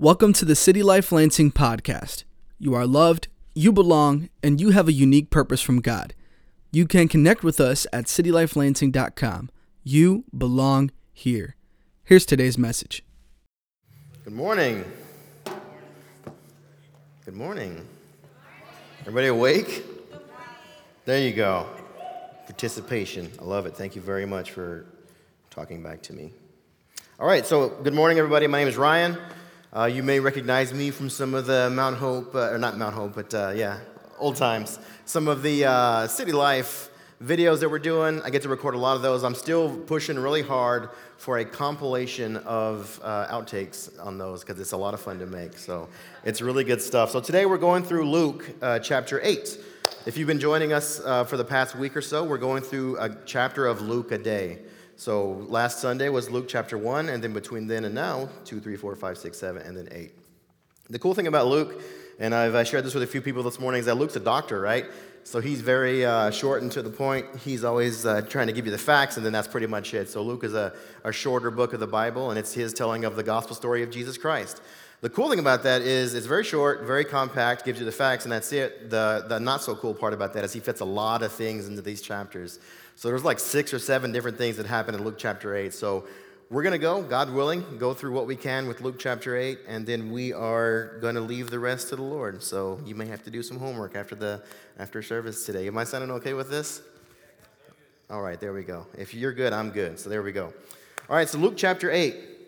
Welcome to the City Life Lansing podcast. You are loved, you belong, and you have a unique purpose from God. You can connect with us at citylifelansing.com. You belong here. Here's today's message. Good morning. Good morning. Everybody awake? There you go. Participation. I love it. Thank you very much for talking back to me. All right, so good morning, everybody. My name is Ryan. Uh, you may recognize me from some of the Mount Hope, uh, or not Mount Hope, but uh, yeah, old times. Some of the uh, City Life videos that we're doing. I get to record a lot of those. I'm still pushing really hard for a compilation of uh, outtakes on those because it's a lot of fun to make. So it's really good stuff. So today we're going through Luke uh, chapter 8. If you've been joining us for the past week or so, we're going through a chapter of Luke a day. So last Sunday was Luke chapter 1, and then between then and now, 2, 3, 4, 5, 6, 7, and then 8. The cool thing about Luke, and I've shared this with a few people this morning, is that Luke's a doctor, right? So he's very uh, short and to the point. He's always uh, trying to give you the facts, and then that's pretty much it. So Luke is a, a shorter book of the Bible, and it's his telling of the gospel story of Jesus Christ. The cool thing about that is it's very short, very compact, gives you the facts, and that's it. The, the not so cool part about that is he fits a lot of things into these chapters. So there's like six or seven different things that happen in Luke chapter 8. So we're going to go, God willing, go through what we can with Luke chapter 8, and then we are going to leave the rest to the Lord. So you may have to do some homework after the after service today. Am I sounding okay with this? All right, there we go. If you're good, I'm good. So there we go. All right, so Luke chapter 8.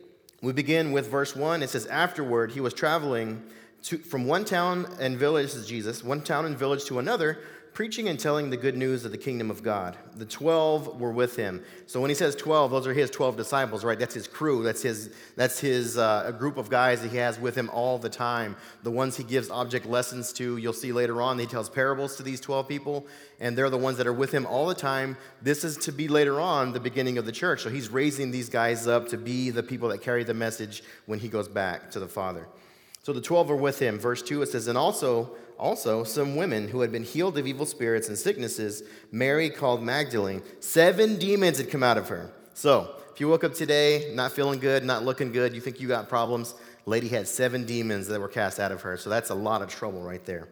We begin with verse 1. It says, Afterward, he was traveling to, from one town and village, this is Jesus, one town and village to another preaching and telling the good news of the kingdom of God. The 12 were with him. So when he says 12, those are his 12 disciples, right? That's his crew. That's his, that's his uh, a group of guys that he has with him all the time. The ones he gives object lessons to. You'll see later on, he tells parables to these 12 people, and they're the ones that are with him all the time. This is to be later on the beginning of the church. So he's raising these guys up to be the people that carry the message when he goes back to the Father. So the 12 are with him. Verse 2, it says, And also, also some women who had been healed of evil spirits and sicknesses, Mary called Magdalene. Seven demons had come out of her. So, if you woke up today not feeling good, not looking good, you think you got problems, lady had seven demons that were cast out of her. So that's a lot of trouble right there.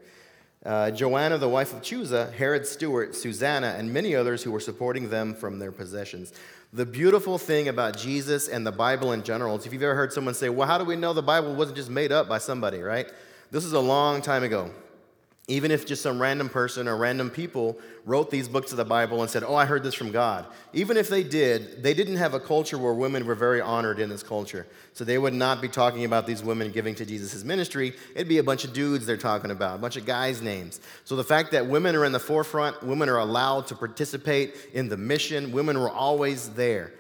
Uh, Joanna, the wife of Chuza, Herod's steward, Susanna, and many others who were supporting them from their possessions. The beautiful thing about Jesus and the Bible in general is if you've ever heard someone say, Well, how do we know the Bible wasn't just made up by somebody, right? This is a long time ago even if just some random person or random people wrote these books of the Bible and said, Oh, I heard this from God. Even if they did, they didn't have a culture where women were very honored in this culture. So they would not be talking about these women giving to Jesus' ministry. It'd be a bunch of dudes they're talking about, a bunch of guys' names. So the fact that women are in the forefront, women are allowed to participate in the mission, women were always there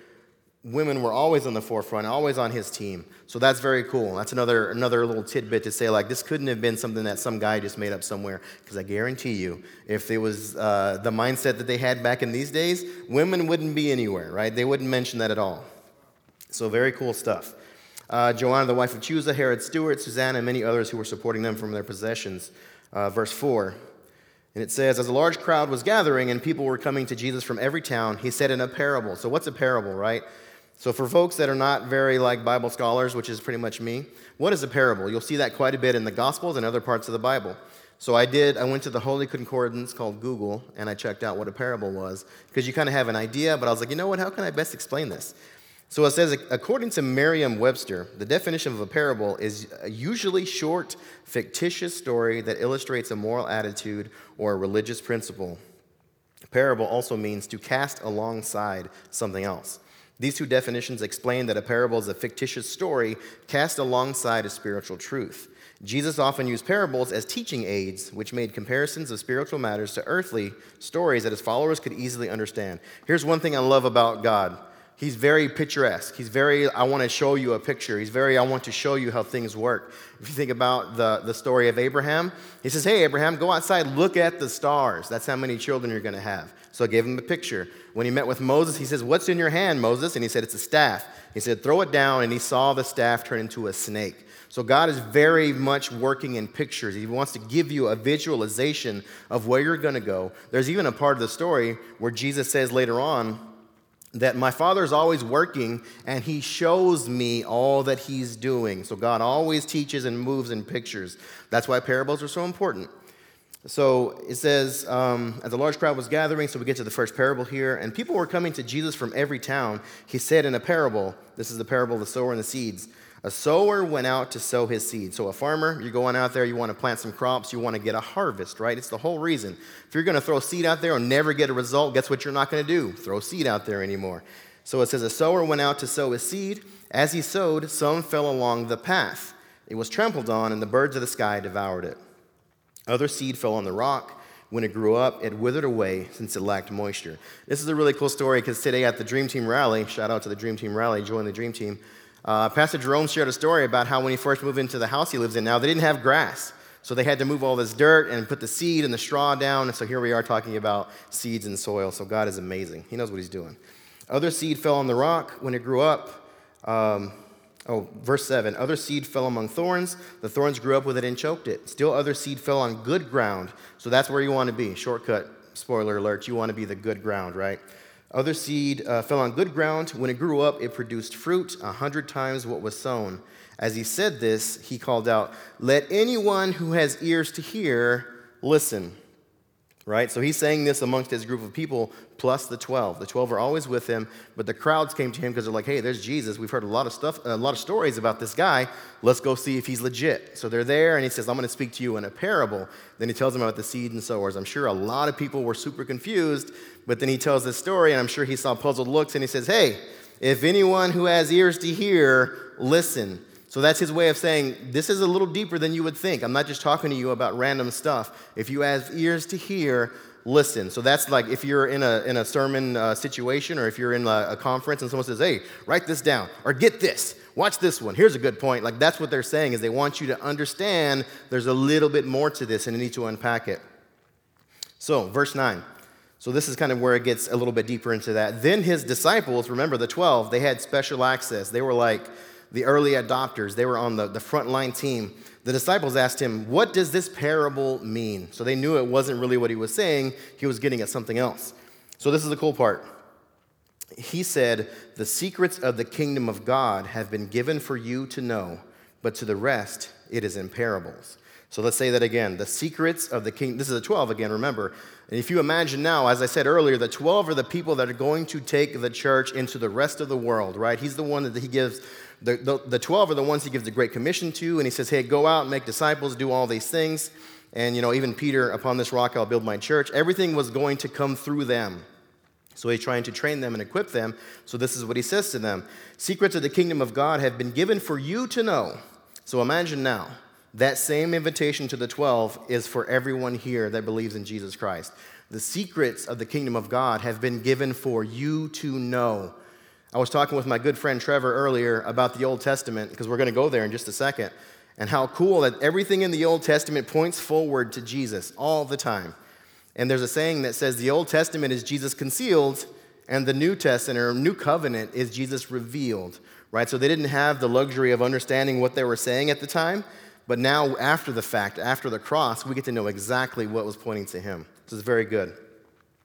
women were always on the forefront, always on his team. So that's very cool. That's another, another little tidbit to say, like, this couldn't have been something that some guy just made up somewhere. Because I guarantee you, if it was uh, the mindset that they had back in these days, women wouldn't be anywhere, right? They wouldn't mention that at all. So very cool stuff. Uh, Joanna, the wife of Chuza, Herod steward, Susanna, and many others who were supporting them from their possessions. Uh, verse 4. And it says, As a large crowd was gathering and people were coming to Jesus from every town, he said in a parable. So, what's a parable, right? So, for folks that are not very like Bible scholars, which is pretty much me, what is a parable? You'll see that quite a bit in the Gospels and other parts of the Bible. So, I did, I went to the Holy Concordance called Google and I checked out what a parable was because you kind of have an idea, but I was like, you know what, how can I best explain this? So, it says, according to Merriam Webster, the definition of a parable is a usually short, fictitious story that illustrates a moral attitude or a religious principle. Parable also means to cast alongside something else. These two definitions explain that a parable is a fictitious story cast alongside a spiritual truth. Jesus often used parables as teaching aids, which made comparisons of spiritual matters to earthly stories that his followers could easily understand. Here's one thing I love about God He's very picturesque. He's very, I want to show you a picture. He's very, I want to show you how things work. If you think about the, the story of Abraham, he says, Hey, Abraham, go outside, look at the stars. That's how many children you're going to have. So I gave him a picture. When he met with Moses, he says, What's in your hand, Moses? And he said, It's a staff. He said, Throw it down. And he saw the staff turn into a snake. So God is very much working in pictures. He wants to give you a visualization of where you're going to go. There's even a part of the story where Jesus says later on, that my father is always working and he shows me all that he's doing. So God always teaches and moves in pictures. That's why parables are so important. So it says, um, as a large crowd was gathering, so we get to the first parable here, and people were coming to Jesus from every town. He said in a parable, this is the parable of the sower and the seeds. A sower went out to sow his seed. So, a farmer, you're going out there, you want to plant some crops, you want to get a harvest, right? It's the whole reason. If you're going to throw seed out there and never get a result, guess what you're not going to do? Throw seed out there anymore. So, it says, A sower went out to sow his seed. As he sowed, some fell along the path. It was trampled on, and the birds of the sky devoured it. Other seed fell on the rock. When it grew up, it withered away since it lacked moisture. This is a really cool story because today at the Dream Team Rally, shout out to the Dream Team Rally, join the Dream Team. Uh, Pastor Jerome shared a story about how when he first moved into the house he lives in now, they didn't have grass. So they had to move all this dirt and put the seed and the straw down. And so here we are talking about seeds and soil. So God is amazing. He knows what he's doing. Other seed fell on the rock. When it grew up, um, oh, verse 7 other seed fell among thorns. The thorns grew up with it and choked it. Still, other seed fell on good ground. So that's where you want to be. Shortcut, spoiler alert, you want to be the good ground, right? Other seed uh, fell on good ground. When it grew up, it produced fruit a hundred times what was sown. As he said this, he called out, Let anyone who has ears to hear listen right? So he's saying this amongst his group of people plus the 12. The 12 are always with him, but the crowds came to him because they're like, hey, there's Jesus. We've heard a lot of stuff, a lot of stories about this guy. Let's go see if he's legit. So they're there, and he says, I'm going to speak to you in a parable. Then he tells them about the seed and sowers. I'm sure a lot of people were super confused, but then he tells this story, and I'm sure he saw puzzled looks, and he says, hey, if anyone who has ears to hear, listen. So that's his way of saying, This is a little deeper than you would think. I'm not just talking to you about random stuff. If you have ears to hear, listen. So that's like if you're in a, in a sermon uh, situation or if you're in a, a conference and someone says, Hey, write this down or get this. Watch this one. Here's a good point. Like that's what they're saying is they want you to understand there's a little bit more to this and you need to unpack it. So, verse 9. So, this is kind of where it gets a little bit deeper into that. Then his disciples, remember the 12, they had special access. They were like, the early adopters. They were on the, the frontline team. The disciples asked him, What does this parable mean? So they knew it wasn't really what he was saying, he was getting at something else. So this is the cool part. He said, The secrets of the kingdom of God have been given for you to know, but to the rest it is in parables. So let's say that again. The secrets of the king. This is the 12 again, remember. And if you imagine now, as I said earlier, the 12 are the people that are going to take the church into the rest of the world, right? He's the one that he gives the, the, the 12 are the ones he gives the Great Commission to, and he says, hey, go out and make disciples, do all these things. And, you know, even Peter, upon this rock I'll build my church. Everything was going to come through them. So he's trying to train them and equip them. So this is what he says to them Secrets of the kingdom of God have been given for you to know. So imagine now, that same invitation to the 12 is for everyone here that believes in Jesus Christ. The secrets of the kingdom of God have been given for you to know. I was talking with my good friend Trevor earlier about the Old Testament, because we're going to go there in just a second, and how cool that everything in the Old Testament points forward to Jesus all the time. And there's a saying that says the Old Testament is Jesus concealed, and the New Testament or New Covenant is Jesus revealed, right? So they didn't have the luxury of understanding what they were saying at the time, but now, after the fact, after the cross, we get to know exactly what was pointing to him. This is very good.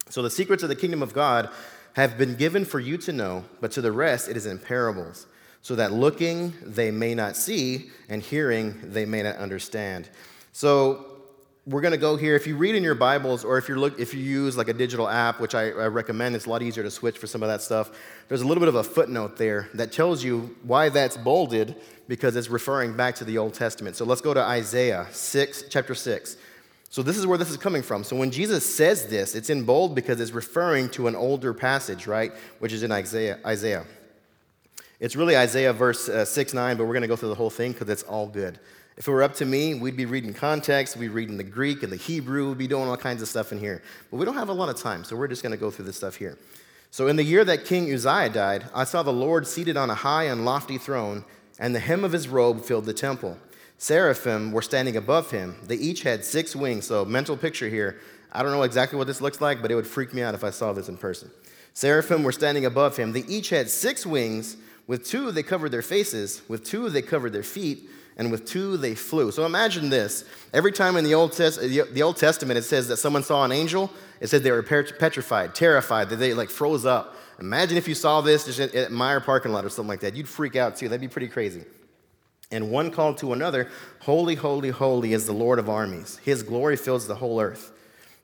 So, the secrets of the kingdom of God have been given for you to know, but to the rest it is in parables, so that looking they may not see, and hearing they may not understand. So we're going to go here. If you read in your Bibles, or if you look, if you use like a digital app, which I, I recommend, it's a lot easier to switch for some of that stuff. There's a little bit of a footnote there that tells you why that's bolded, because it's referring back to the Old Testament. So let's go to Isaiah 6, chapter 6. So, this is where this is coming from. So, when Jesus says this, it's in bold because it's referring to an older passage, right? Which is in Isaiah. Isaiah. It's really Isaiah verse uh, 6 9, but we're going to go through the whole thing because it's all good. If it were up to me, we'd be reading context, we'd be reading the Greek and the Hebrew, we'd be doing all kinds of stuff in here. But we don't have a lot of time, so we're just going to go through this stuff here. So, in the year that King Uzziah died, I saw the Lord seated on a high and lofty throne, and the hem of his robe filled the temple. Seraphim were standing above him. They each had six wings. So, mental picture here. I don't know exactly what this looks like, but it would freak me out if I saw this in person. Seraphim were standing above him. They each had six wings. With two, they covered their faces. With two, they covered their feet. And with two, they flew. So imagine this. Every time in the Old, Test- the Old Testament it says that someone saw an angel, it said they were petrified, terrified, that they like froze up. Imagine if you saw this just at Meijer parking lot or something like that. You'd freak out too. That'd be pretty crazy. And one called to another, Holy, holy, holy is the Lord of armies. His glory fills the whole earth.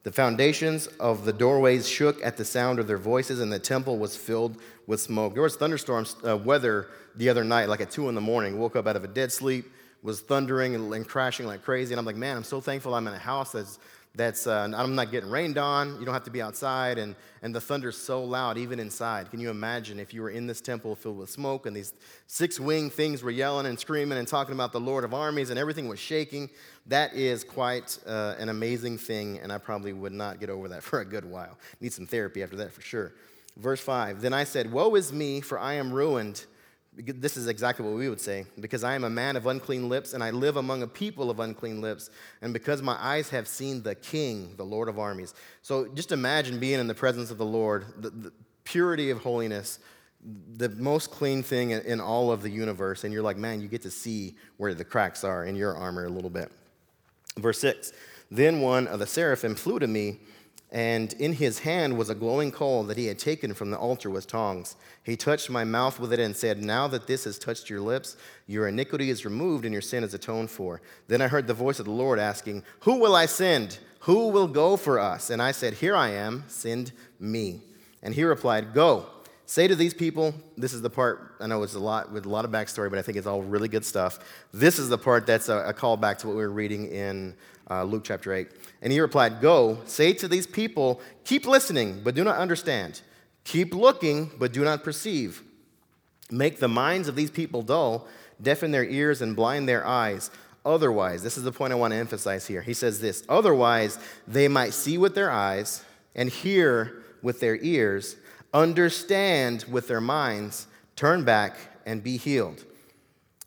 The foundations of the doorways shook at the sound of their voices, and the temple was filled with smoke. There was thunderstorms uh, weather the other night, like at 2 in the morning. Woke up out of a dead sleep, was thundering and, and crashing like crazy. And I'm like, man, I'm so thankful I'm in a house that's that's uh, I'm not getting rained on. You don't have to be outside, and, and the thunder's so loud, even inside. Can you imagine if you were in this temple filled with smoke and these six winged things were yelling and screaming and talking about the Lord of armies and everything was shaking? That is quite uh, an amazing thing, and I probably would not get over that for a good while. Need some therapy after that for sure. Verse 5 Then I said, Woe is me, for I am ruined this is exactly what we would say because I am a man of unclean lips and I live among a people of unclean lips, and because my eyes have seen the King, the Lord of armies. So just imagine being in the presence of the Lord, the, the purity of holiness, the most clean thing in all of the universe, and you're like, man, you get to see where the cracks are in your armor a little bit. Verse 6 Then one of the seraphim flew to me and in his hand was a glowing coal that he had taken from the altar with tongs. He touched my mouth with it and said, Now that this has touched your lips, your iniquity is removed and your sin is atoned for. Then I heard the voice of the Lord asking, Who will I send? Who will go for us? And I said, Here I am, send me. And he replied, Go. Say to these people, this is the part, I know it's a lot with a lot of backstory, but I think it's all really good stuff. This is the part that's a, a callback to what we were reading in uh, Luke chapter 8. And he replied, Go, say to these people, keep listening, but do not understand. Keep looking, but do not perceive. Make the minds of these people dull, deafen their ears, and blind their eyes. Otherwise, this is the point I want to emphasize here. He says this Otherwise, they might see with their eyes and hear with their ears, understand with their minds, turn back, and be healed.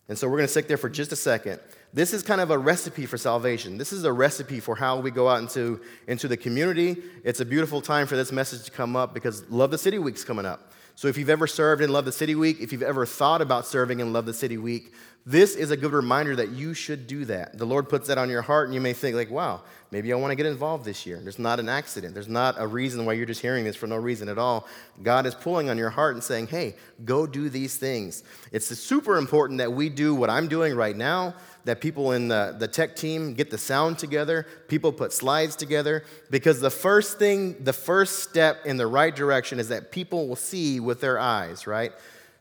And so we're going to stick there for just a second. This is kind of a recipe for salvation. This is a recipe for how we go out into, into the community. It's a beautiful time for this message to come up because Love the City Week's coming up. So if you've ever served in Love the City Week, if you've ever thought about serving in Love the City Week, this is a good reminder that you should do that. The Lord puts that on your heart, and you may think, like, wow, maybe I want to get involved this year. There's not an accident. There's not a reason why you're just hearing this for no reason at all. God is pulling on your heart and saying, hey, go do these things. It's super important that we do what I'm doing right now, that people in the, the tech team get the sound together, people put slides together, because the first thing, the first step in the right direction is that people will see with their eyes, right?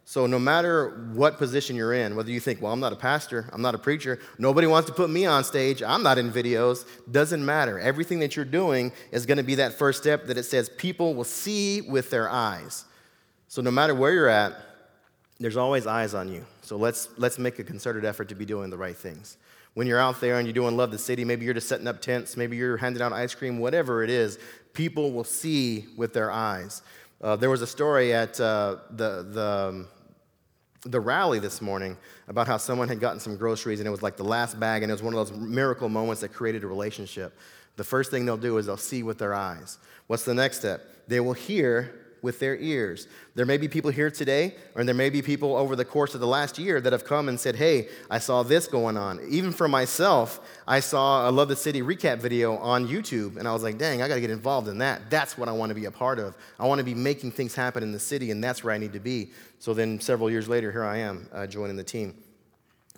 So, no matter what position you're in, whether you think, well, I'm not a pastor, I'm not a preacher, nobody wants to put me on stage, I'm not in videos, doesn't matter. Everything that you're doing is going to be that first step that it says people will see with their eyes. So, no matter where you're at, there's always eyes on you. So, let's, let's make a concerted effort to be doing the right things. When you're out there and you're doing Love the City, maybe you're just setting up tents, maybe you're handing out ice cream, whatever it is, people will see with their eyes. Uh, there was a story at uh, the, the, um, the rally this morning about how someone had gotten some groceries and it was like the last bag and it was one of those miracle moments that created a relationship. The first thing they'll do is they'll see with their eyes. What's the next step? They will hear with their ears. There may be people here today, or there may be people over the course of the last year that have come and said, Hey, I saw this going on. Even for myself, I saw a Love the City recap video on YouTube, and I was like, Dang, I got to get involved in that. That's what I want to be a part of. I want to be making things happen in the city, and that's where I need to be. So then, several years later, here I am uh, joining the team.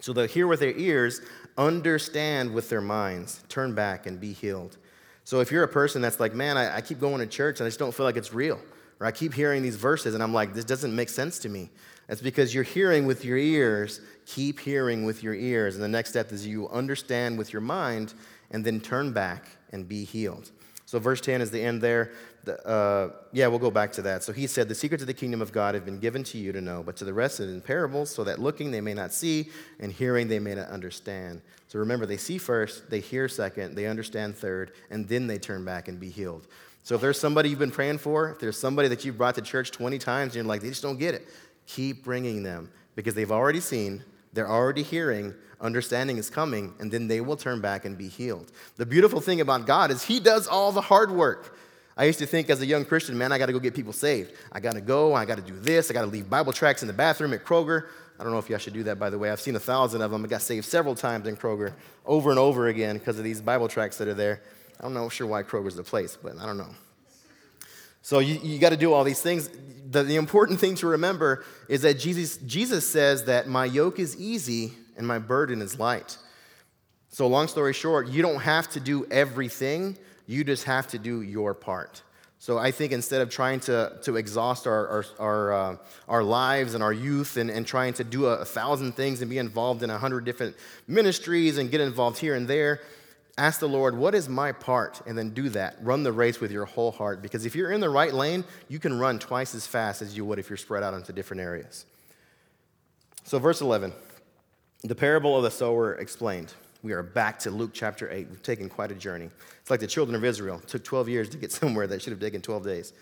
So they'll hear with their ears, understand with their minds, turn back and be healed. So if you're a person that's like, man, I, I keep going to church and I just don't feel like it's real, or I keep hearing these verses and I'm like, this doesn't make sense to me. That's because you're hearing with your ears. Keep hearing with your ears. And the next step is you understand with your mind and then turn back and be healed. So, verse 10 is the end there. The, uh, yeah, we'll go back to that. So he said, The secrets of the kingdom of God have been given to you to know, but to the rest in parables, so that looking they may not see, and hearing they may not understand. So remember, they see first, they hear second, they understand third, and then they turn back and be healed. So if there's somebody you've been praying for, if there's somebody that you've brought to church 20 times and you're like, they just don't get it, keep bringing them because they've already seen, they're already hearing, understanding is coming, and then they will turn back and be healed. The beautiful thing about God is He does all the hard work. I used to think as a young Christian, man, I got to go get people saved. I got to go, I got to do this, I got to leave Bible tracts in the bathroom at Kroger. I don't know if y'all should do that, by the way. I've seen a thousand of them. I got saved several times in Kroger over and over again because of these Bible tracts that are there. I'm not know sure why Kroger's the place, but I don't know. So you, you got to do all these things. The, the important thing to remember is that Jesus, Jesus says that my yoke is easy and my burden is light. So, long story short, you don't have to do everything, you just have to do your part. So I think instead of trying to, to exhaust our, our, our, uh, our lives and our youth and, and trying to do a, a thousand things and be involved in a hundred different ministries and get involved here and there, ask the Lord, what is my part? And then do that. Run the race with your whole heart. Because if you're in the right lane, you can run twice as fast as you would if you're spread out into different areas. So, verse 11 the parable of the sower explained. We are back to Luke chapter 8. We've taken quite a journey. It's like the children of Israel. Took 12 years to get somewhere that should have taken 12 days.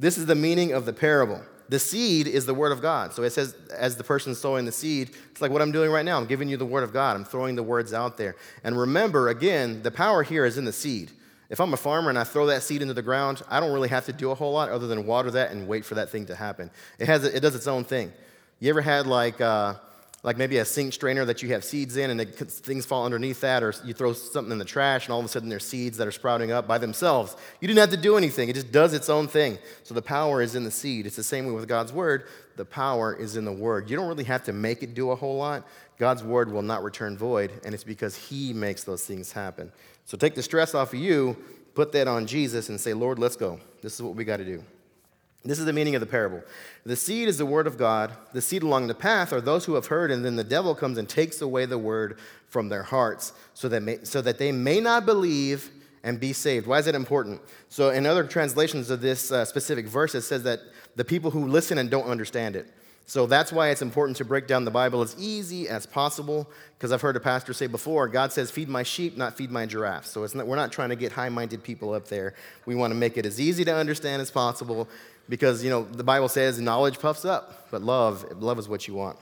This is the meaning of the parable. The seed is the word of God. So it says, as the person sowing the seed, it's like what I'm doing right now. I'm giving you the word of God. I'm throwing the words out there. And remember, again, the power here is in the seed. If I'm a farmer and I throw that seed into the ground, I don't really have to do a whole lot other than water that and wait for that thing to happen. It, has, it does its own thing. You ever had like, uh, like maybe a sink strainer that you have seeds in and things fall underneath that, or you throw something in the trash and all of a sudden there's seeds that are sprouting up by themselves. You didn't have to do anything, it just does its own thing. So the power is in the seed. It's the same way with God's word. The power is in the word. You don't really have to make it do a whole lot. God's word will not return void, and it's because He makes those things happen. So take the stress off of you, put that on Jesus, and say, Lord, let's go. This is what we got to do. This is the meaning of the parable. The seed is the word of God. The seed along the path are those who have heard, and then the devil comes and takes away the word from their hearts so that, may, so that they may not believe and be saved. Why is that important? So, in other translations of this uh, specific verse, it says that the people who listen and don't understand it. So that's why it's important to break down the Bible as easy as possible. Because I've heard a pastor say before, God says, feed my sheep, not feed my giraffes. So not, we're not trying to get high minded people up there. We want to make it as easy to understand as possible because you know the bible says knowledge puffs up but love love is what you want.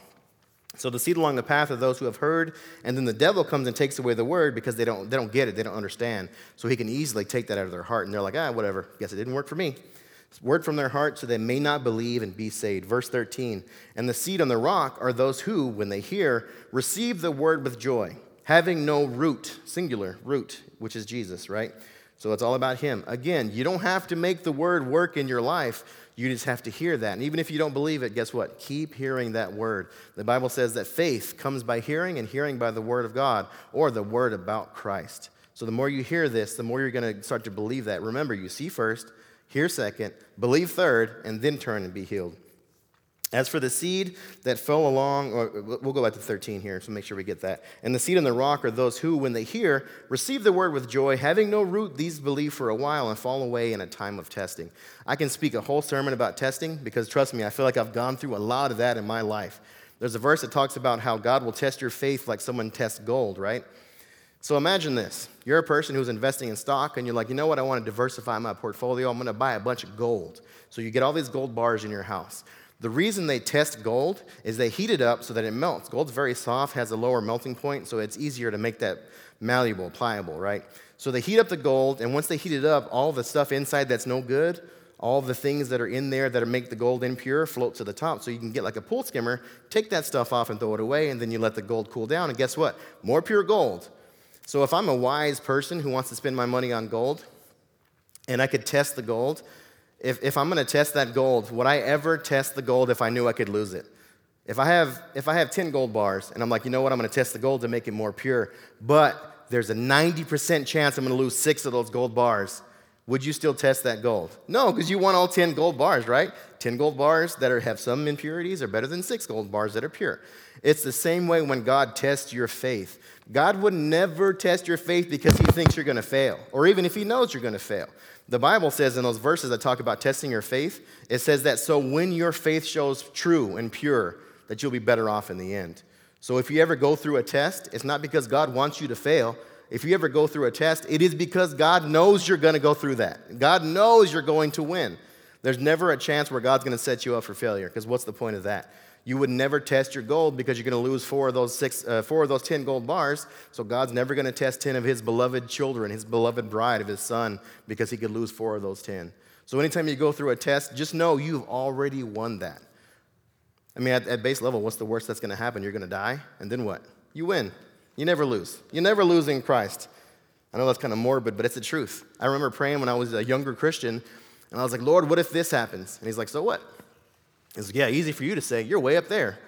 So the seed along the path of those who have heard and then the devil comes and takes away the word because they don't they don't get it they don't understand. So he can easily take that out of their heart and they're like ah whatever. Guess it didn't work for me. Word from their heart so they may not believe and be saved. Verse 13 and the seed on the rock are those who when they hear receive the word with joy having no root singular root which is jesus right so it's all about Him. Again, you don't have to make the word work in your life. You just have to hear that. And even if you don't believe it, guess what? Keep hearing that word. The Bible says that faith comes by hearing, and hearing by the word of God or the word about Christ. So the more you hear this, the more you're going to start to believe that. Remember, you see first, hear second, believe third, and then turn and be healed. As for the seed that fell along, we'll go back to 13 here, so make sure we get that. And the seed on the rock are those who, when they hear, receive the word with joy, having no root, these believe for a while and fall away in a time of testing. I can speak a whole sermon about testing because, trust me, I feel like I've gone through a lot of that in my life. There's a verse that talks about how God will test your faith like someone tests gold, right? So imagine this. You're a person who's investing in stock and you're like, you know what? I want to diversify my portfolio. I'm going to buy a bunch of gold. So you get all these gold bars in your house. The reason they test gold is they heat it up so that it melts. Gold's very soft, has a lower melting point, so it's easier to make that malleable, pliable, right? So they heat up the gold, and once they heat it up, all the stuff inside that's no good, all the things that are in there that make the gold impure float to the top. So you can get like a pool skimmer, take that stuff off and throw it away, and then you let the gold cool down, and guess what? More pure gold. So if I'm a wise person who wants to spend my money on gold, and I could test the gold, if, if I'm going to test that gold, would I ever test the gold if I knew I could lose it? If I have, if I have 10 gold bars and I'm like, you know what, I'm going to test the gold to make it more pure, but there's a 90% chance I'm going to lose six of those gold bars, would you still test that gold? No, because you want all 10 gold bars, right? 10 gold bars that are, have some impurities are better than six gold bars that are pure. It's the same way when God tests your faith. God would never test your faith because he thinks you're going to fail, or even if he knows you're going to fail. The Bible says in those verses that talk about testing your faith, it says that so when your faith shows true and pure, that you'll be better off in the end. So if you ever go through a test, it's not because God wants you to fail. If you ever go through a test, it is because God knows you're going to go through that. God knows you're going to win. There's never a chance where God's going to set you up for failure, because what's the point of that? You would never test your gold because you're going to lose four of those six, uh, four of those ten gold bars. So God's never going to test ten of His beloved children, His beloved bride of His Son, because He could lose four of those ten. So anytime you go through a test, just know you've already won that. I mean, at, at base level, what's the worst that's going to happen? You're going to die, and then what? You win. You never lose. You're never lose in Christ. I know that's kind of morbid, but it's the truth. I remember praying when I was a younger Christian And I was like, Lord, what if this happens? And he's like, So what? He's like, Yeah, easy for you to say. You're way up there.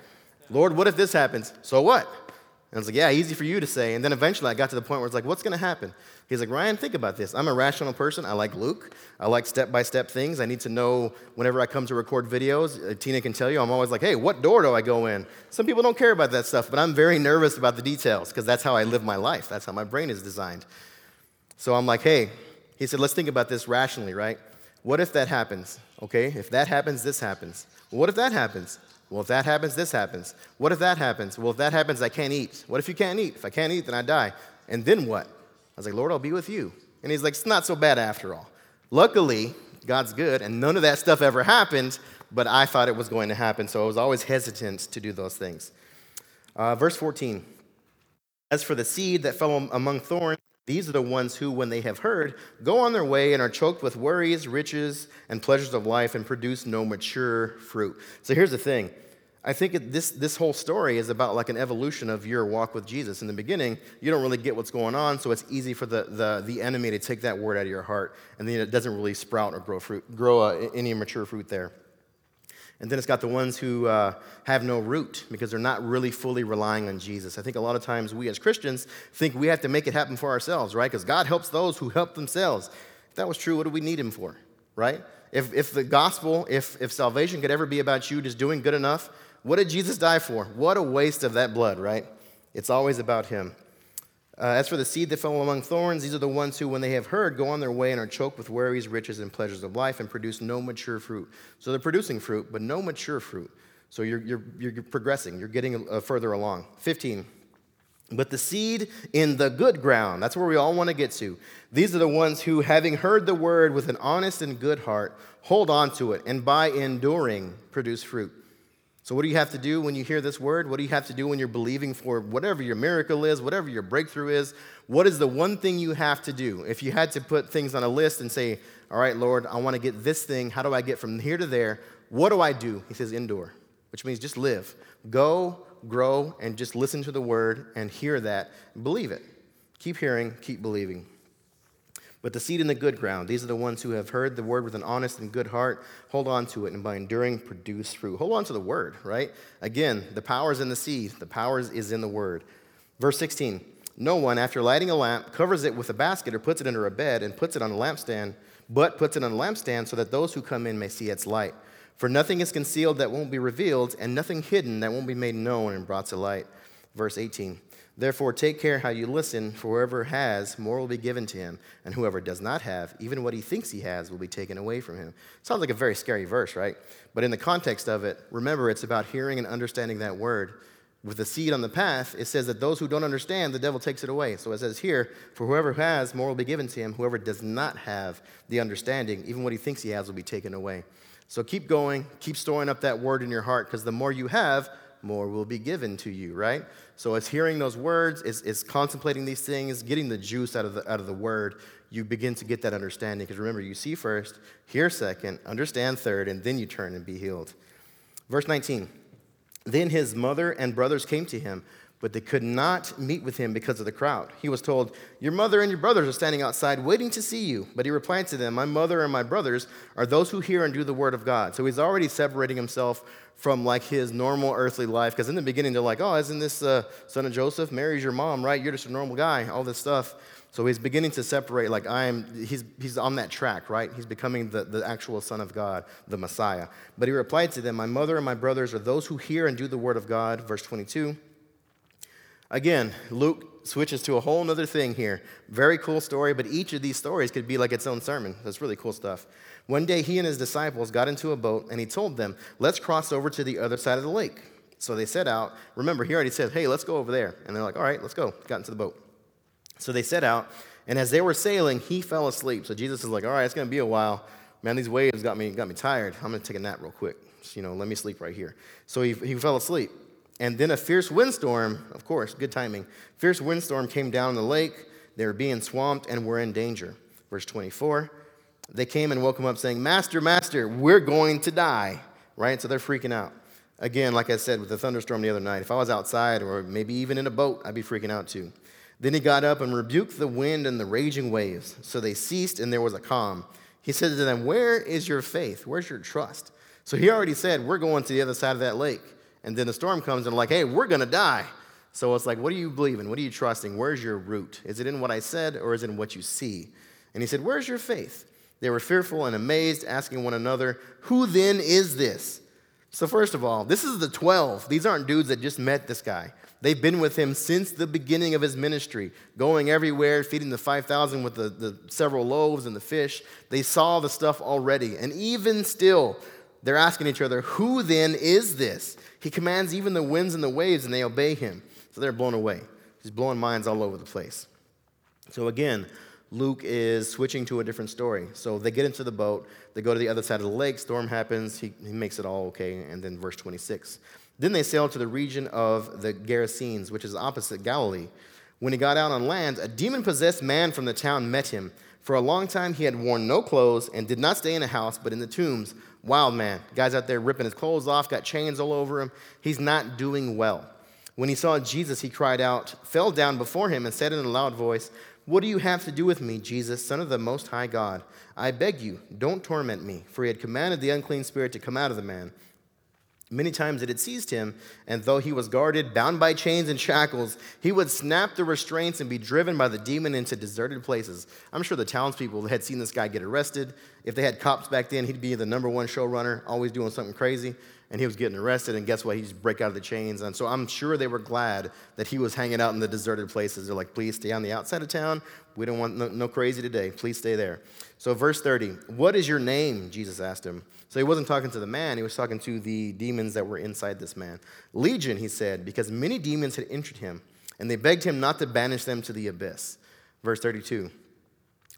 Lord, what if this happens? So what? And I was like, Yeah, easy for you to say. And then eventually I got to the point where it's like, What's going to happen? He's like, Ryan, think about this. I'm a rational person. I like Luke. I like step by step things. I need to know whenever I come to record videos. Uh, Tina can tell you, I'm always like, Hey, what door do I go in? Some people don't care about that stuff, but I'm very nervous about the details because that's how I live my life. That's how my brain is designed. So I'm like, Hey, he said, Let's think about this rationally, right? What if that happens? Okay, if that happens, this happens. What if that happens? Well, if that happens, this happens. What if that happens? Well, if that happens, I can't eat. What if you can't eat? If I can't eat, then I die. And then what? I was like, Lord, I'll be with you. And he's like, it's not so bad after all. Luckily, God's good, and none of that stuff ever happened, but I thought it was going to happen, so I was always hesitant to do those things. Uh, verse 14 As for the seed that fell among thorns, these are the ones who, when they have heard, go on their way and are choked with worries, riches, and pleasures of life and produce no mature fruit. So here's the thing. I think this, this whole story is about like an evolution of your walk with Jesus. In the beginning, you don't really get what's going on, so it's easy for the, the, the enemy to take that word out of your heart, and then it doesn't really sprout or grow, fruit, grow uh, any mature fruit there. And then it's got the ones who uh, have no root because they're not really fully relying on Jesus. I think a lot of times we as Christians think we have to make it happen for ourselves, right? Because God helps those who help themselves. If that was true, what do we need Him for, right? If, if the gospel, if, if salvation could ever be about you just doing good enough, what did Jesus die for? What a waste of that blood, right? It's always about Him. Uh, as for the seed that fell among thorns, these are the ones who, when they have heard, go on their way and are choked with worries, riches, and pleasures of life and produce no mature fruit. So they're producing fruit, but no mature fruit. So you're, you're, you're progressing, you're getting uh, further along. 15. But the seed in the good ground, that's where we all want to get to. These are the ones who, having heard the word with an honest and good heart, hold on to it, and by enduring, produce fruit. So, what do you have to do when you hear this word? What do you have to do when you're believing for whatever your miracle is, whatever your breakthrough is? What is the one thing you have to do? If you had to put things on a list and say, All right, Lord, I want to get this thing. How do I get from here to there? What do I do? He says, Endure, which means just live. Go, grow, and just listen to the word and hear that. Believe it. Keep hearing, keep believing. But the seed in the good ground, these are the ones who have heard the word with an honest and good heart, hold on to it, and by enduring, produce fruit. Hold on to the word, right? Again, the power is in the seed, the power is in the word. Verse 16 No one, after lighting a lamp, covers it with a basket or puts it under a bed and puts it on a lampstand, but puts it on a lampstand so that those who come in may see its light. For nothing is concealed that won't be revealed, and nothing hidden that won't be made known and brought to light. Verse 18 Therefore, take care how you listen, for whoever has, more will be given to him, and whoever does not have, even what he thinks he has, will be taken away from him. Sounds like a very scary verse, right? But in the context of it, remember it's about hearing and understanding that word. With the seed on the path, it says that those who don't understand, the devil takes it away. So it says here, for whoever has, more will be given to him. Whoever does not have the understanding, even what he thinks he has, will be taken away. So keep going, keep storing up that word in your heart, because the more you have, more will be given to you, right? So it's hearing those words, it's, it's contemplating these things, getting the juice out of the, out of the word, you begin to get that understanding. Because remember, you see first, hear second, understand third, and then you turn and be healed. Verse 19 Then his mother and brothers came to him, but they could not meet with him because of the crowd. He was told, Your mother and your brothers are standing outside waiting to see you. But he replied to them, My mother and my brothers are those who hear and do the word of God. So he's already separating himself from like his normal earthly life. Because in the beginning, they're like, Oh, isn't this uh, son of Joseph? Mary's your mom, right? You're just a normal guy, all this stuff. So he's beginning to separate, like I am, he's, he's on that track, right? He's becoming the, the actual Son of God, the Messiah. But he replied to them, My mother and my brothers are those who hear and do the word of God. Verse 22. Again, Luke switches to a whole other thing here. Very cool story, but each of these stories could be like its own sermon. That's really cool stuff. One day, he and his disciples got into a boat, and he told them, Let's cross over to the other side of the lake. So they set out. Remember, he already said, Hey, let's go over there. And they're like, All right, let's go. Got into the boat. So they set out, and as they were sailing, he fell asleep. So Jesus is like, All right, it's going to be a while. Man, these waves got me, got me tired. I'm going to take a nap real quick. Just, you know, let me sleep right here. So he, he fell asleep. And then a fierce windstorm, of course, good timing, fierce windstorm came down the lake. They were being swamped and were in danger. Verse 24, they came and woke him up saying, Master, Master, we're going to die. Right? So they're freaking out. Again, like I said with the thunderstorm the other night, if I was outside or maybe even in a boat, I'd be freaking out too. Then he got up and rebuked the wind and the raging waves. So they ceased and there was a calm. He said to them, Where is your faith? Where's your trust? So he already said, We're going to the other side of that lake. And then the storm comes and, like, hey, we're going to die. So it's like, what do you believe in? What are you trusting? Where's your root? Is it in what I said or is it in what you see? And he said, Where's your faith? They were fearful and amazed, asking one another, Who then is this? So, first of all, this is the 12. These aren't dudes that just met this guy. They've been with him since the beginning of his ministry, going everywhere, feeding the 5,000 with the, the several loaves and the fish. They saw the stuff already. And even still, they're asking each other, Who then is this? He commands even the winds and the waves, and they obey him. So they're blown away. He's blowing minds all over the place. So again, Luke is switching to a different story. So they get into the boat, they go to the other side of the lake, storm happens, he, he makes it all okay, and then verse 26. Then they sailed to the region of the Gerasenes, which is opposite Galilee. When he got out on land, a demon possessed man from the town met him. For a long time he had worn no clothes and did not stay in a house, but in the tombs. Wild man. Guy's out there ripping his clothes off, got chains all over him. He's not doing well. When he saw Jesus, he cried out, fell down before him, and said in a loud voice, What do you have to do with me, Jesus, Son of the Most High God? I beg you, don't torment me. For he had commanded the unclean spirit to come out of the man. Many times it had seized him, and though he was guarded, bound by chains and shackles, he would snap the restraints and be driven by the demon into deserted places. I'm sure the townspeople had seen this guy get arrested. If they had cops back then, he'd be the number one showrunner, always doing something crazy, and he was getting arrested, and guess what? He'd just break out of the chains. And so I'm sure they were glad that he was hanging out in the deserted places. They're like, please stay on the outside of town. We don't want no, no crazy today. Please stay there. So, verse 30, what is your name? Jesus asked him. So he wasn't talking to the man, he was talking to the demons that were inside this man. Legion, he said, because many demons had entered him, and they begged him not to banish them to the abyss. Verse 32.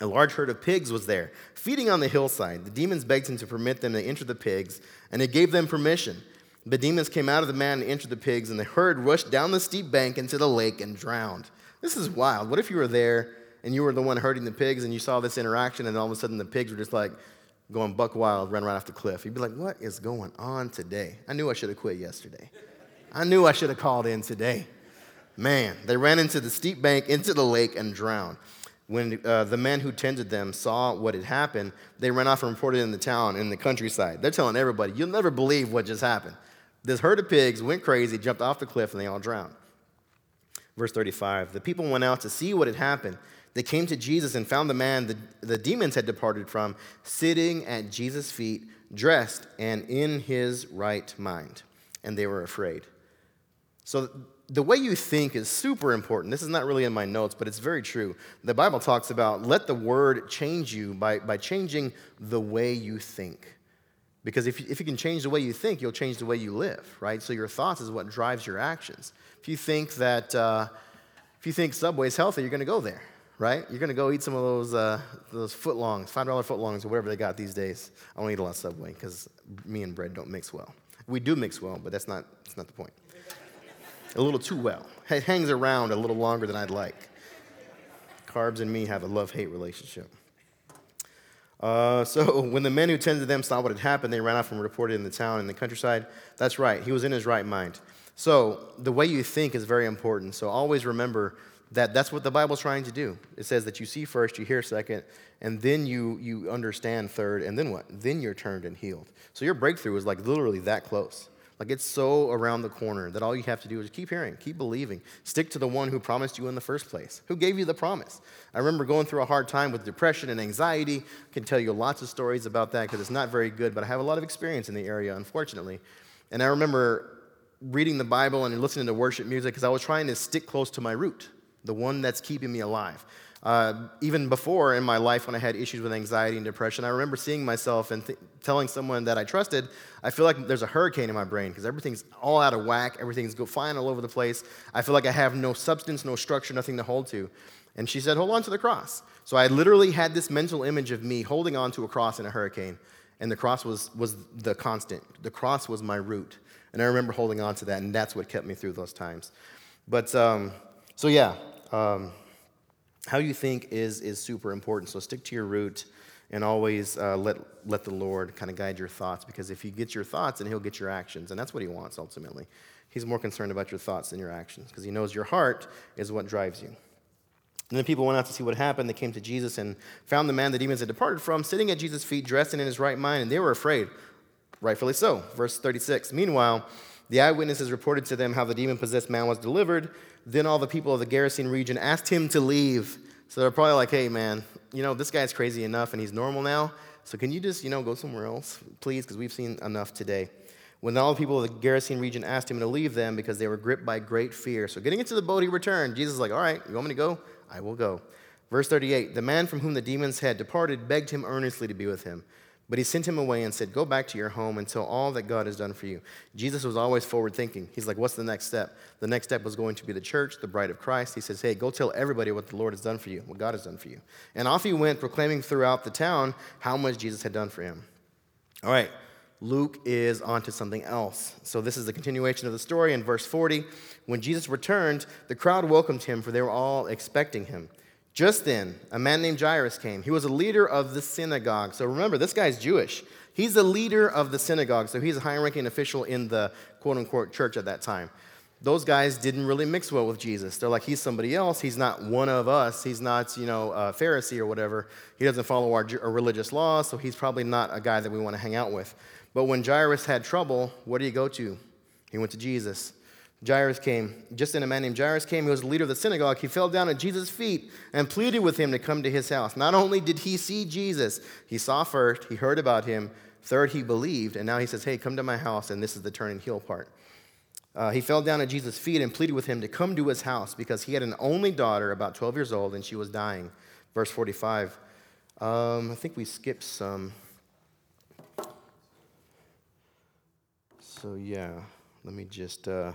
A large herd of pigs was there, feeding on the hillside. The demons begged him to permit them to enter the pigs, and he gave them permission. The demons came out of the man and entered the pigs, and the herd rushed down the steep bank into the lake and drowned. This is wild. What if you were there and you were the one herding the pigs and you saw this interaction and all of a sudden the pigs were just like going buck wild, run right off the cliff. You'd be like, what is going on today? I knew I should have quit yesterday. I knew I should have called in today. Man, they ran into the steep bank, into the lake, and drowned. When uh, the men who tended them saw what had happened, they ran off and reported in the town, in the countryside. They're telling everybody, you'll never believe what just happened. This herd of pigs went crazy, jumped off the cliff, and they all drowned. Verse 35 The people went out to see what had happened. They came to Jesus and found the man the, the demons had departed from sitting at Jesus' feet, dressed and in his right mind. And they were afraid. So, the way you think is super important. This is not really in my notes, but it's very true. The Bible talks about let the word change you by, by changing the way you think. Because if, if you can change the way you think, you'll change the way you live, right? So your thoughts is what drives your actions. If you think that, uh, if you think Subway is healthy, you're going to go there right? You're gonna go eat some of those uh, those footlongs, five dollar footlongs, or whatever they got these days. I don't eat a lot of Subway because me and bread don't mix well. We do mix well, but that's not that's not the point. A little too well. It hangs around a little longer than I'd like. Carbs and me have a love hate relationship. Uh, so when the men who tended them saw what had happened, they ran off and reported in the town and the countryside. That's right, he was in his right mind. So the way you think is very important. So always remember that that's what the Bible's trying to do. It says that you see first, you hear second, and then you, you understand third, and then what? Then you're turned and healed. So your breakthrough is like literally that close. Like it's so around the corner that all you have to do is keep hearing, keep believing. Stick to the one who promised you in the first place, who gave you the promise. I remember going through a hard time with depression and anxiety. I can tell you lots of stories about that because it's not very good, but I have a lot of experience in the area, unfortunately. And I remember reading the Bible and listening to worship music because I was trying to stick close to my root the one that's keeping me alive. Uh, even before in my life, when I had issues with anxiety and depression, I remember seeing myself and th- telling someone that I trusted, I feel like there's a hurricane in my brain because everything's all out of whack, everything's go flying all over the place. I feel like I have no substance, no structure, nothing to hold to. And she said, Hold on to the cross. So I literally had this mental image of me holding on to a cross in a hurricane, and the cross was, was the constant. The cross was my root. And I remember holding on to that, and that's what kept me through those times. But um, so, yeah, um, how you think is, is super important. So stick to your root and always uh, let, let the Lord kind of guide your thoughts because if He gets your thoughts, and He'll get your actions. And that's what He wants ultimately. He's more concerned about your thoughts than your actions because He knows your heart is what drives you. And then people went out to see what happened. They came to Jesus and found the man the demons had departed from, sitting at Jesus' feet, dressed and in his right mind, and they were afraid. Rightfully so. Verse 36. Meanwhile, the eyewitnesses reported to them how the demon possessed man was delivered. Then all the people of the Gerasene region asked him to leave. So they're probably like, hey, man, you know, this guy's crazy enough and he's normal now. So can you just, you know, go somewhere else, please? Because we've seen enough today. When all the people of the Gerasene region asked him to leave them because they were gripped by great fear. So getting into the boat, he returned. Jesus is like, all right, you want me to go? I will go. Verse 38 The man from whom the demons had departed begged him earnestly to be with him. But he sent him away and said, Go back to your home and tell all that God has done for you. Jesus was always forward thinking. He's like, What's the next step? The next step was going to be the church, the bride of Christ. He says, Hey, go tell everybody what the Lord has done for you, what God has done for you. And off he went, proclaiming throughout the town how much Jesus had done for him. All right, Luke is onto something else. So this is the continuation of the story in verse 40. When Jesus returned, the crowd welcomed him, for they were all expecting him. Just then, a man named Jairus came. He was a leader of the synagogue. So remember, this guy's Jewish. He's the leader of the synagogue, so he's a high ranking official in the quote unquote church at that time. Those guys didn't really mix well with Jesus. They're like, he's somebody else. He's not one of us. He's not, you know, a Pharisee or whatever. He doesn't follow our, our religious laws, so he's probably not a guy that we want to hang out with. But when Jairus had trouble, what did he go to? He went to Jesus. Jairus came. Just then, a man named Jairus came. He was the leader of the synagogue. He fell down at Jesus' feet and pleaded with him to come to his house. Not only did he see Jesus, he saw first, he heard about him. Third, he believed. And now he says, Hey, come to my house. And this is the turn and heel part. Uh, he fell down at Jesus' feet and pleaded with him to come to his house because he had an only daughter, about 12 years old, and she was dying. Verse 45. Um, I think we skipped some. So, yeah, let me just. Uh,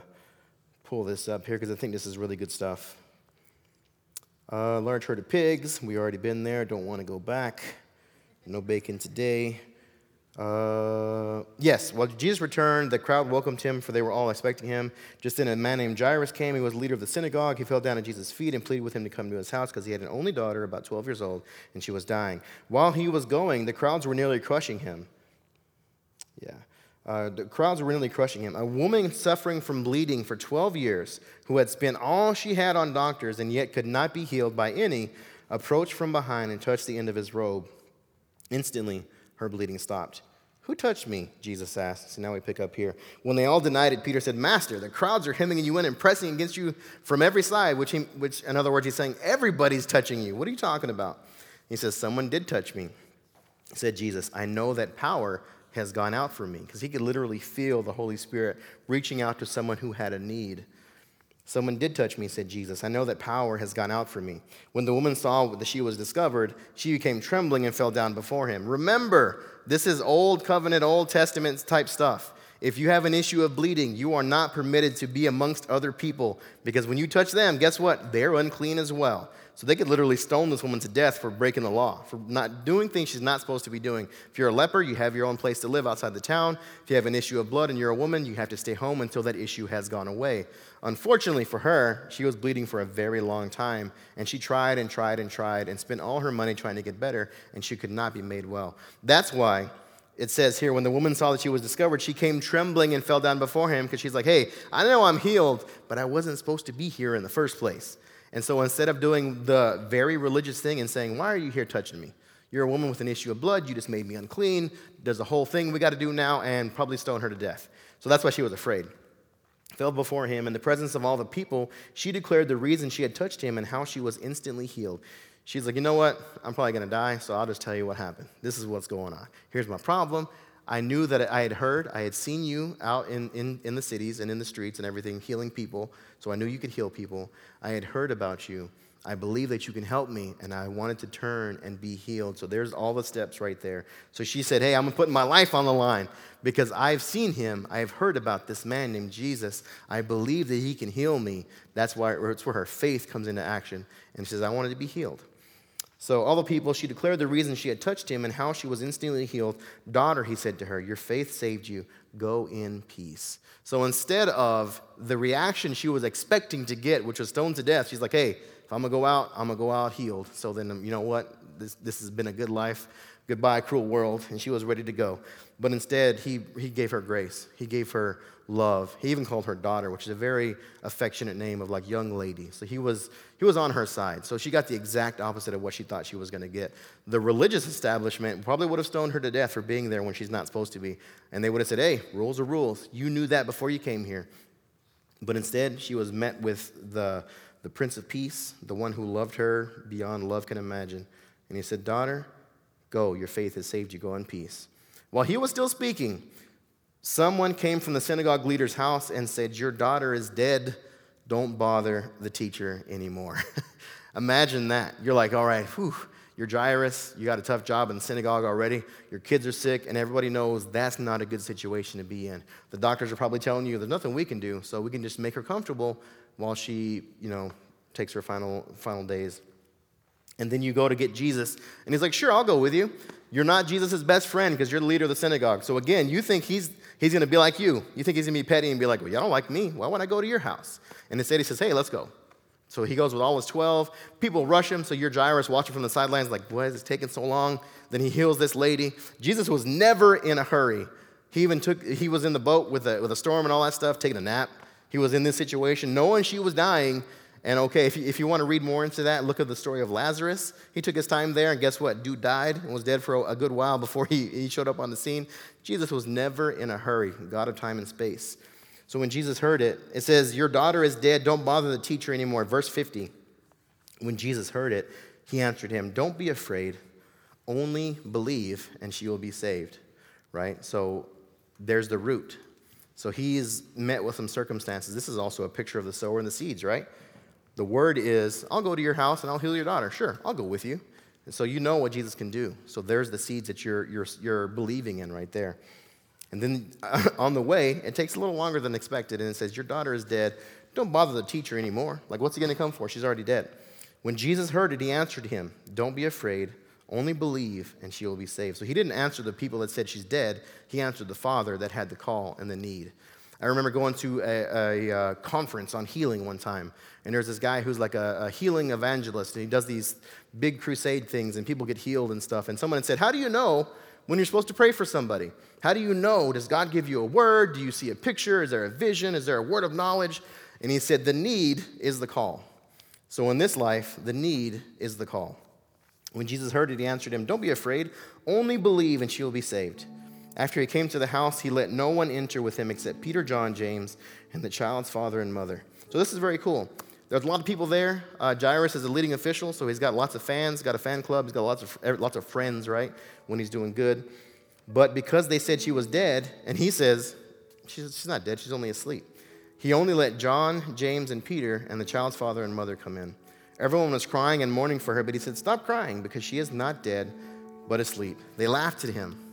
pull this up here because I think this is really good stuff. Uh, large herd of pigs. We already been there. Don't want to go back. No bacon today. Uh, yes, well, Jesus returned. The crowd welcomed him, for they were all expecting him. Just then, a man named Jairus came. He was leader of the synagogue. He fell down at Jesus' feet and pleaded with him to come to his house because he had an only daughter, about 12 years old, and she was dying. While he was going, the crowds were nearly crushing him. Yeah. Uh, the crowds were really crushing him. A woman suffering from bleeding for 12 years, who had spent all she had on doctors and yet could not be healed by any, approached from behind and touched the end of his robe. Instantly, her bleeding stopped. Who touched me? Jesus asked. So now we pick up here. When they all denied it, Peter said, Master, the crowds are hemming and you in and pressing against you from every side, which, he, which in other words, he's saying, everybody's touching you. What are you talking about? He says, Someone did touch me. Said Jesus, I know that power has gone out for me. Because he could literally feel the Holy Spirit reaching out to someone who had a need. Someone did touch me, said Jesus. I know that power has gone out from me. When the woman saw that she was discovered, she became trembling and fell down before him. Remember, this is Old Covenant, Old Testament type stuff. If you have an issue of bleeding, you are not permitted to be amongst other people because when you touch them, guess what? They're unclean as well. So they could literally stone this woman to death for breaking the law, for not doing things she's not supposed to be doing. If you're a leper, you have your own place to live outside the town. If you have an issue of blood and you're a woman, you have to stay home until that issue has gone away. Unfortunately for her, she was bleeding for a very long time, and she tried and tried and tried and spent all her money trying to get better, and she could not be made well. That's why it says here, when the woman saw that she was discovered, she came trembling and fell down before him because she's like, hey, I know I'm healed, but I wasn't supposed to be here in the first place. And so instead of doing the very religious thing and saying, Why are you here touching me? You're a woman with an issue of blood. You just made me unclean. There's a whole thing we got to do now and probably stone her to death. So that's why she was afraid. Fell before him in the presence of all the people. She declared the reason she had touched him and how she was instantly healed. She's like, You know what? I'm probably going to die, so I'll just tell you what happened. This is what's going on. Here's my problem. I knew that I had heard, I had seen you out in, in, in the cities and in the streets and everything, healing people. So I knew you could heal people. I had heard about you. I believe that you can help me, and I wanted to turn and be healed. So there's all the steps right there. So she said, Hey, I'm putting my life on the line because I've seen him. I've heard about this man named Jesus. I believe that he can heal me. That's why it's where her faith comes into action. And she says, I wanted to be healed. So, all the people, she declared the reason she had touched him and how she was instantly healed. Daughter, he said to her, Your faith saved you. Go in peace. So, instead of the reaction she was expecting to get, which was stoned to death, she's like, Hey, if I'm to go out, I'm to go out healed. So, then, you know what? this, this has been a good life. Goodbye, cruel world. And she was ready to go. But instead, he, he gave her grace. He gave her love. He even called her daughter, which is a very affectionate name of like young lady. So he was, he was on her side. So she got the exact opposite of what she thought she was going to get. The religious establishment probably would have stoned her to death for being there when she's not supposed to be. And they would have said, hey, rules are rules. You knew that before you came here. But instead, she was met with the, the Prince of Peace, the one who loved her beyond love can imagine. And he said, Daughter, go, your faith has saved you, go in peace. While he was still speaking, someone came from the synagogue leader's house and said, Your daughter is dead. Don't bother the teacher anymore. Imagine that. You're like, All right, whew, you're Jairus, you got a tough job in the synagogue already, your kids are sick, and everybody knows that's not a good situation to be in. The doctors are probably telling you there's nothing we can do, so we can just make her comfortable while she, you know, takes her final, final days. And then you go to get Jesus, and he's like, Sure, I'll go with you. You're not Jesus' best friend because you're the leader of the synagogue. So again, you think he's, he's going to be like you. You think he's going to be petty and be like, Well, y'all don't like me. Why would I go to your house? And instead, he says, Hey, let's go. So he goes with all his 12. People rush him. So you're Jairus watching from the sidelines, like, Why is this taking so long? Then he heals this lady. Jesus was never in a hurry. He even took, he was in the boat with a, with a storm and all that stuff, taking a nap. He was in this situation, knowing she was dying, and okay, if you, if you want to read more into that, look at the story of Lazarus. He took his time there, and guess what? Dude died and was dead for a, a good while before he, he showed up on the scene. Jesus was never in a hurry, God of time and space. So when Jesus heard it, it says, Your daughter is dead. Don't bother the teacher anymore. Verse 50. When Jesus heard it, he answered him, Don't be afraid. Only believe, and she will be saved. Right? So there's the root. So he's met with some circumstances. This is also a picture of the sower and the seeds, right? The word is, I'll go to your house and I'll heal your daughter. Sure, I'll go with you. And so you know what Jesus can do. So there's the seeds that you're, you're, you're believing in right there. And then on the way, it takes a little longer than expected, and it says, Your daughter is dead. Don't bother the teacher anymore. Like, what's he going to come for? She's already dead. When Jesus heard it, he answered him, Don't be afraid. Only believe, and she will be saved. So he didn't answer the people that said she's dead. He answered the father that had the call and the need. I remember going to a, a, a, uh, conference on healing one time, and there's this guy who's like a, a, healing evangelist, and he does these big crusade things, and people get healed and stuff. And someone had said, How do you know when you're supposed to pray for somebody? How do you know? Does God give you a word? Do you see a picture? Is there a vision? Is there a word of knowledge? And he said, The need is the call. So in this life, the need is the call. When Jesus heard it, he answered him, Don't be afraid, only believe, and she will be saved. After he came to the house, he let no one enter with him except Peter, John, James, and the child's father and mother. So this is very cool. There's a lot of people there. Uh, Jairus is a leading official, so he's got lots of fans, got a fan club, he's got lots of, er, lots of friends, right, when he's doing good. But because they said she was dead, and he says, she's, she's not dead, she's only asleep, he only let John, James, and Peter and the child's father and mother come in. Everyone was crying and mourning for her, but he said, Stop crying, because she is not dead, but asleep. They laughed at him.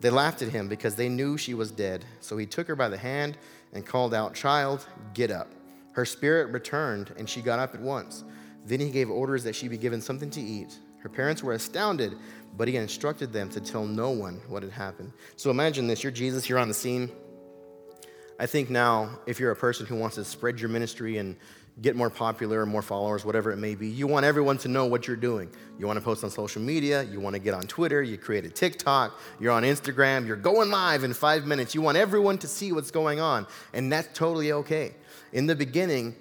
They laughed at him because they knew she was dead. So he took her by the hand and called out, Child, get up. Her spirit returned, and she got up at once. Then he gave orders that she be given something to eat. Her parents were astounded, but he instructed them to tell no one what had happened. So imagine this you're Jesus, you're on the scene. I think now, if you're a person who wants to spread your ministry and get more popular or more followers, whatever it may be. You want everyone to know what you're doing. You want to post on social media, you want to get on Twitter, you create a TikTok, you're on Instagram, you're going live in five minutes. You want everyone to see what's going on, and that's totally okay. In the beginning,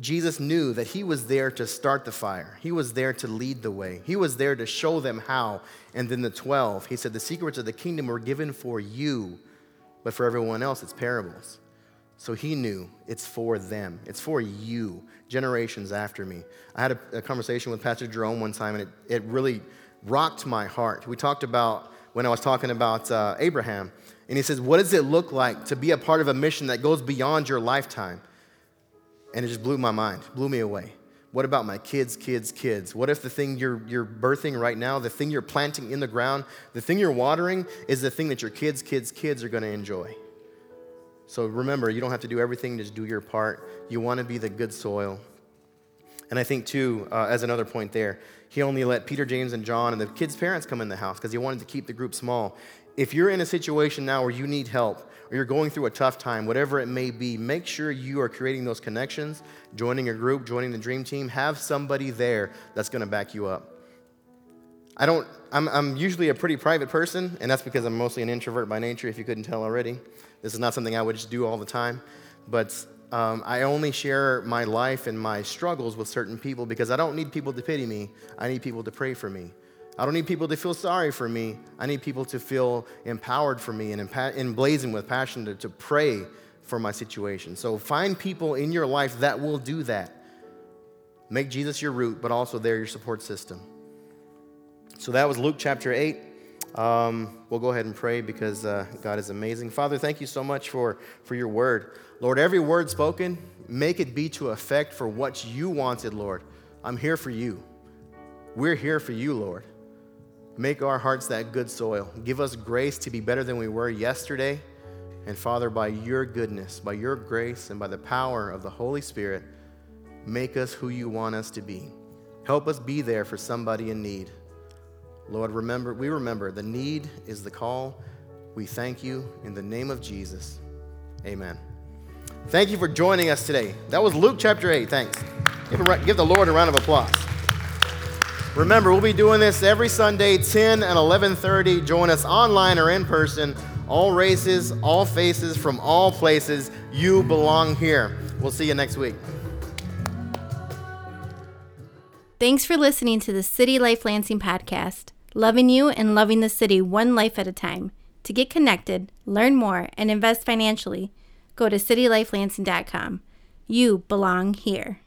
Jesus knew that he was there to start the fire. He was there to lead the way. He was there to show them how. And then the 12, he said, The secrets of the kingdom were given for you, but for everyone else, it's parables. So he knew it's for them, it's for you, generations after me. I had a, a conversation with Pastor Jerome one time, and it, it really rocked my heart. We talked about when I was talking about uh, Abraham, and he says, What does it look like to be a part of a mission that goes beyond your lifetime? And it just blew my mind, blew me away. What about my kids, kids, kids? What if the thing you're, you're birthing right now, the thing you're planting in the ground, the thing you're watering is the thing that your kids, kids, kids are going to enjoy? So remember, you don't have to do everything, just do your part. You want to be the good soil. And I think, too, uh, as another point there, he only let Peter, James, and John and the kids' parents come in the house because he wanted to keep the group small. If you're in a situation now where you need help or you're going through a tough time, whatever it may be, make sure you are creating those connections, joining a group, joining the dream team. Have somebody there that's going to back you up. I don't, I'm, I'm usually a pretty private person, and that's because I'm mostly an introvert by nature, if you couldn't tell already. This is not something I would just do all the time. But um, I only share my life and my struggles with certain people because I don't need people to pity me. I need people to pray for me. I don't need people to feel sorry for me. I need people to feel empowered for me and emblazoned with passion to, to pray for my situation. So find people in your life that will do that. Make Jesus your root, but also they're your support system. So that was Luke chapter 8. Um, we'll go ahead and pray because uh, God is amazing. Father, thank you so much for, for your word. Lord, every word spoken, make it be to effect for what you wanted, Lord. I'm here for you. We're here for you, Lord. Make our hearts that good soil. Give us grace to be better than we were yesterday. And Father, by your goodness, by your grace, and by the power of the Holy Spirit, make us who you want us to be. Help us be there for somebody in need. Lord, remember, we remember the need is the call. We thank you in the name of Jesus. Amen. Thank you for joining us today. That was Luke chapter 8. Thanks. Give, give the Lord a round of applause. Remember, we'll be doing this every Sunday, 10 and 11:30. Join us online or in person. All races, all faces from all places. You belong here. We'll see you next week. Thanks for listening to the City Life Lansing podcast loving you and loving the city one life at a time. To get connected, learn more, and invest financially, go to citylifelansing.com. You belong here.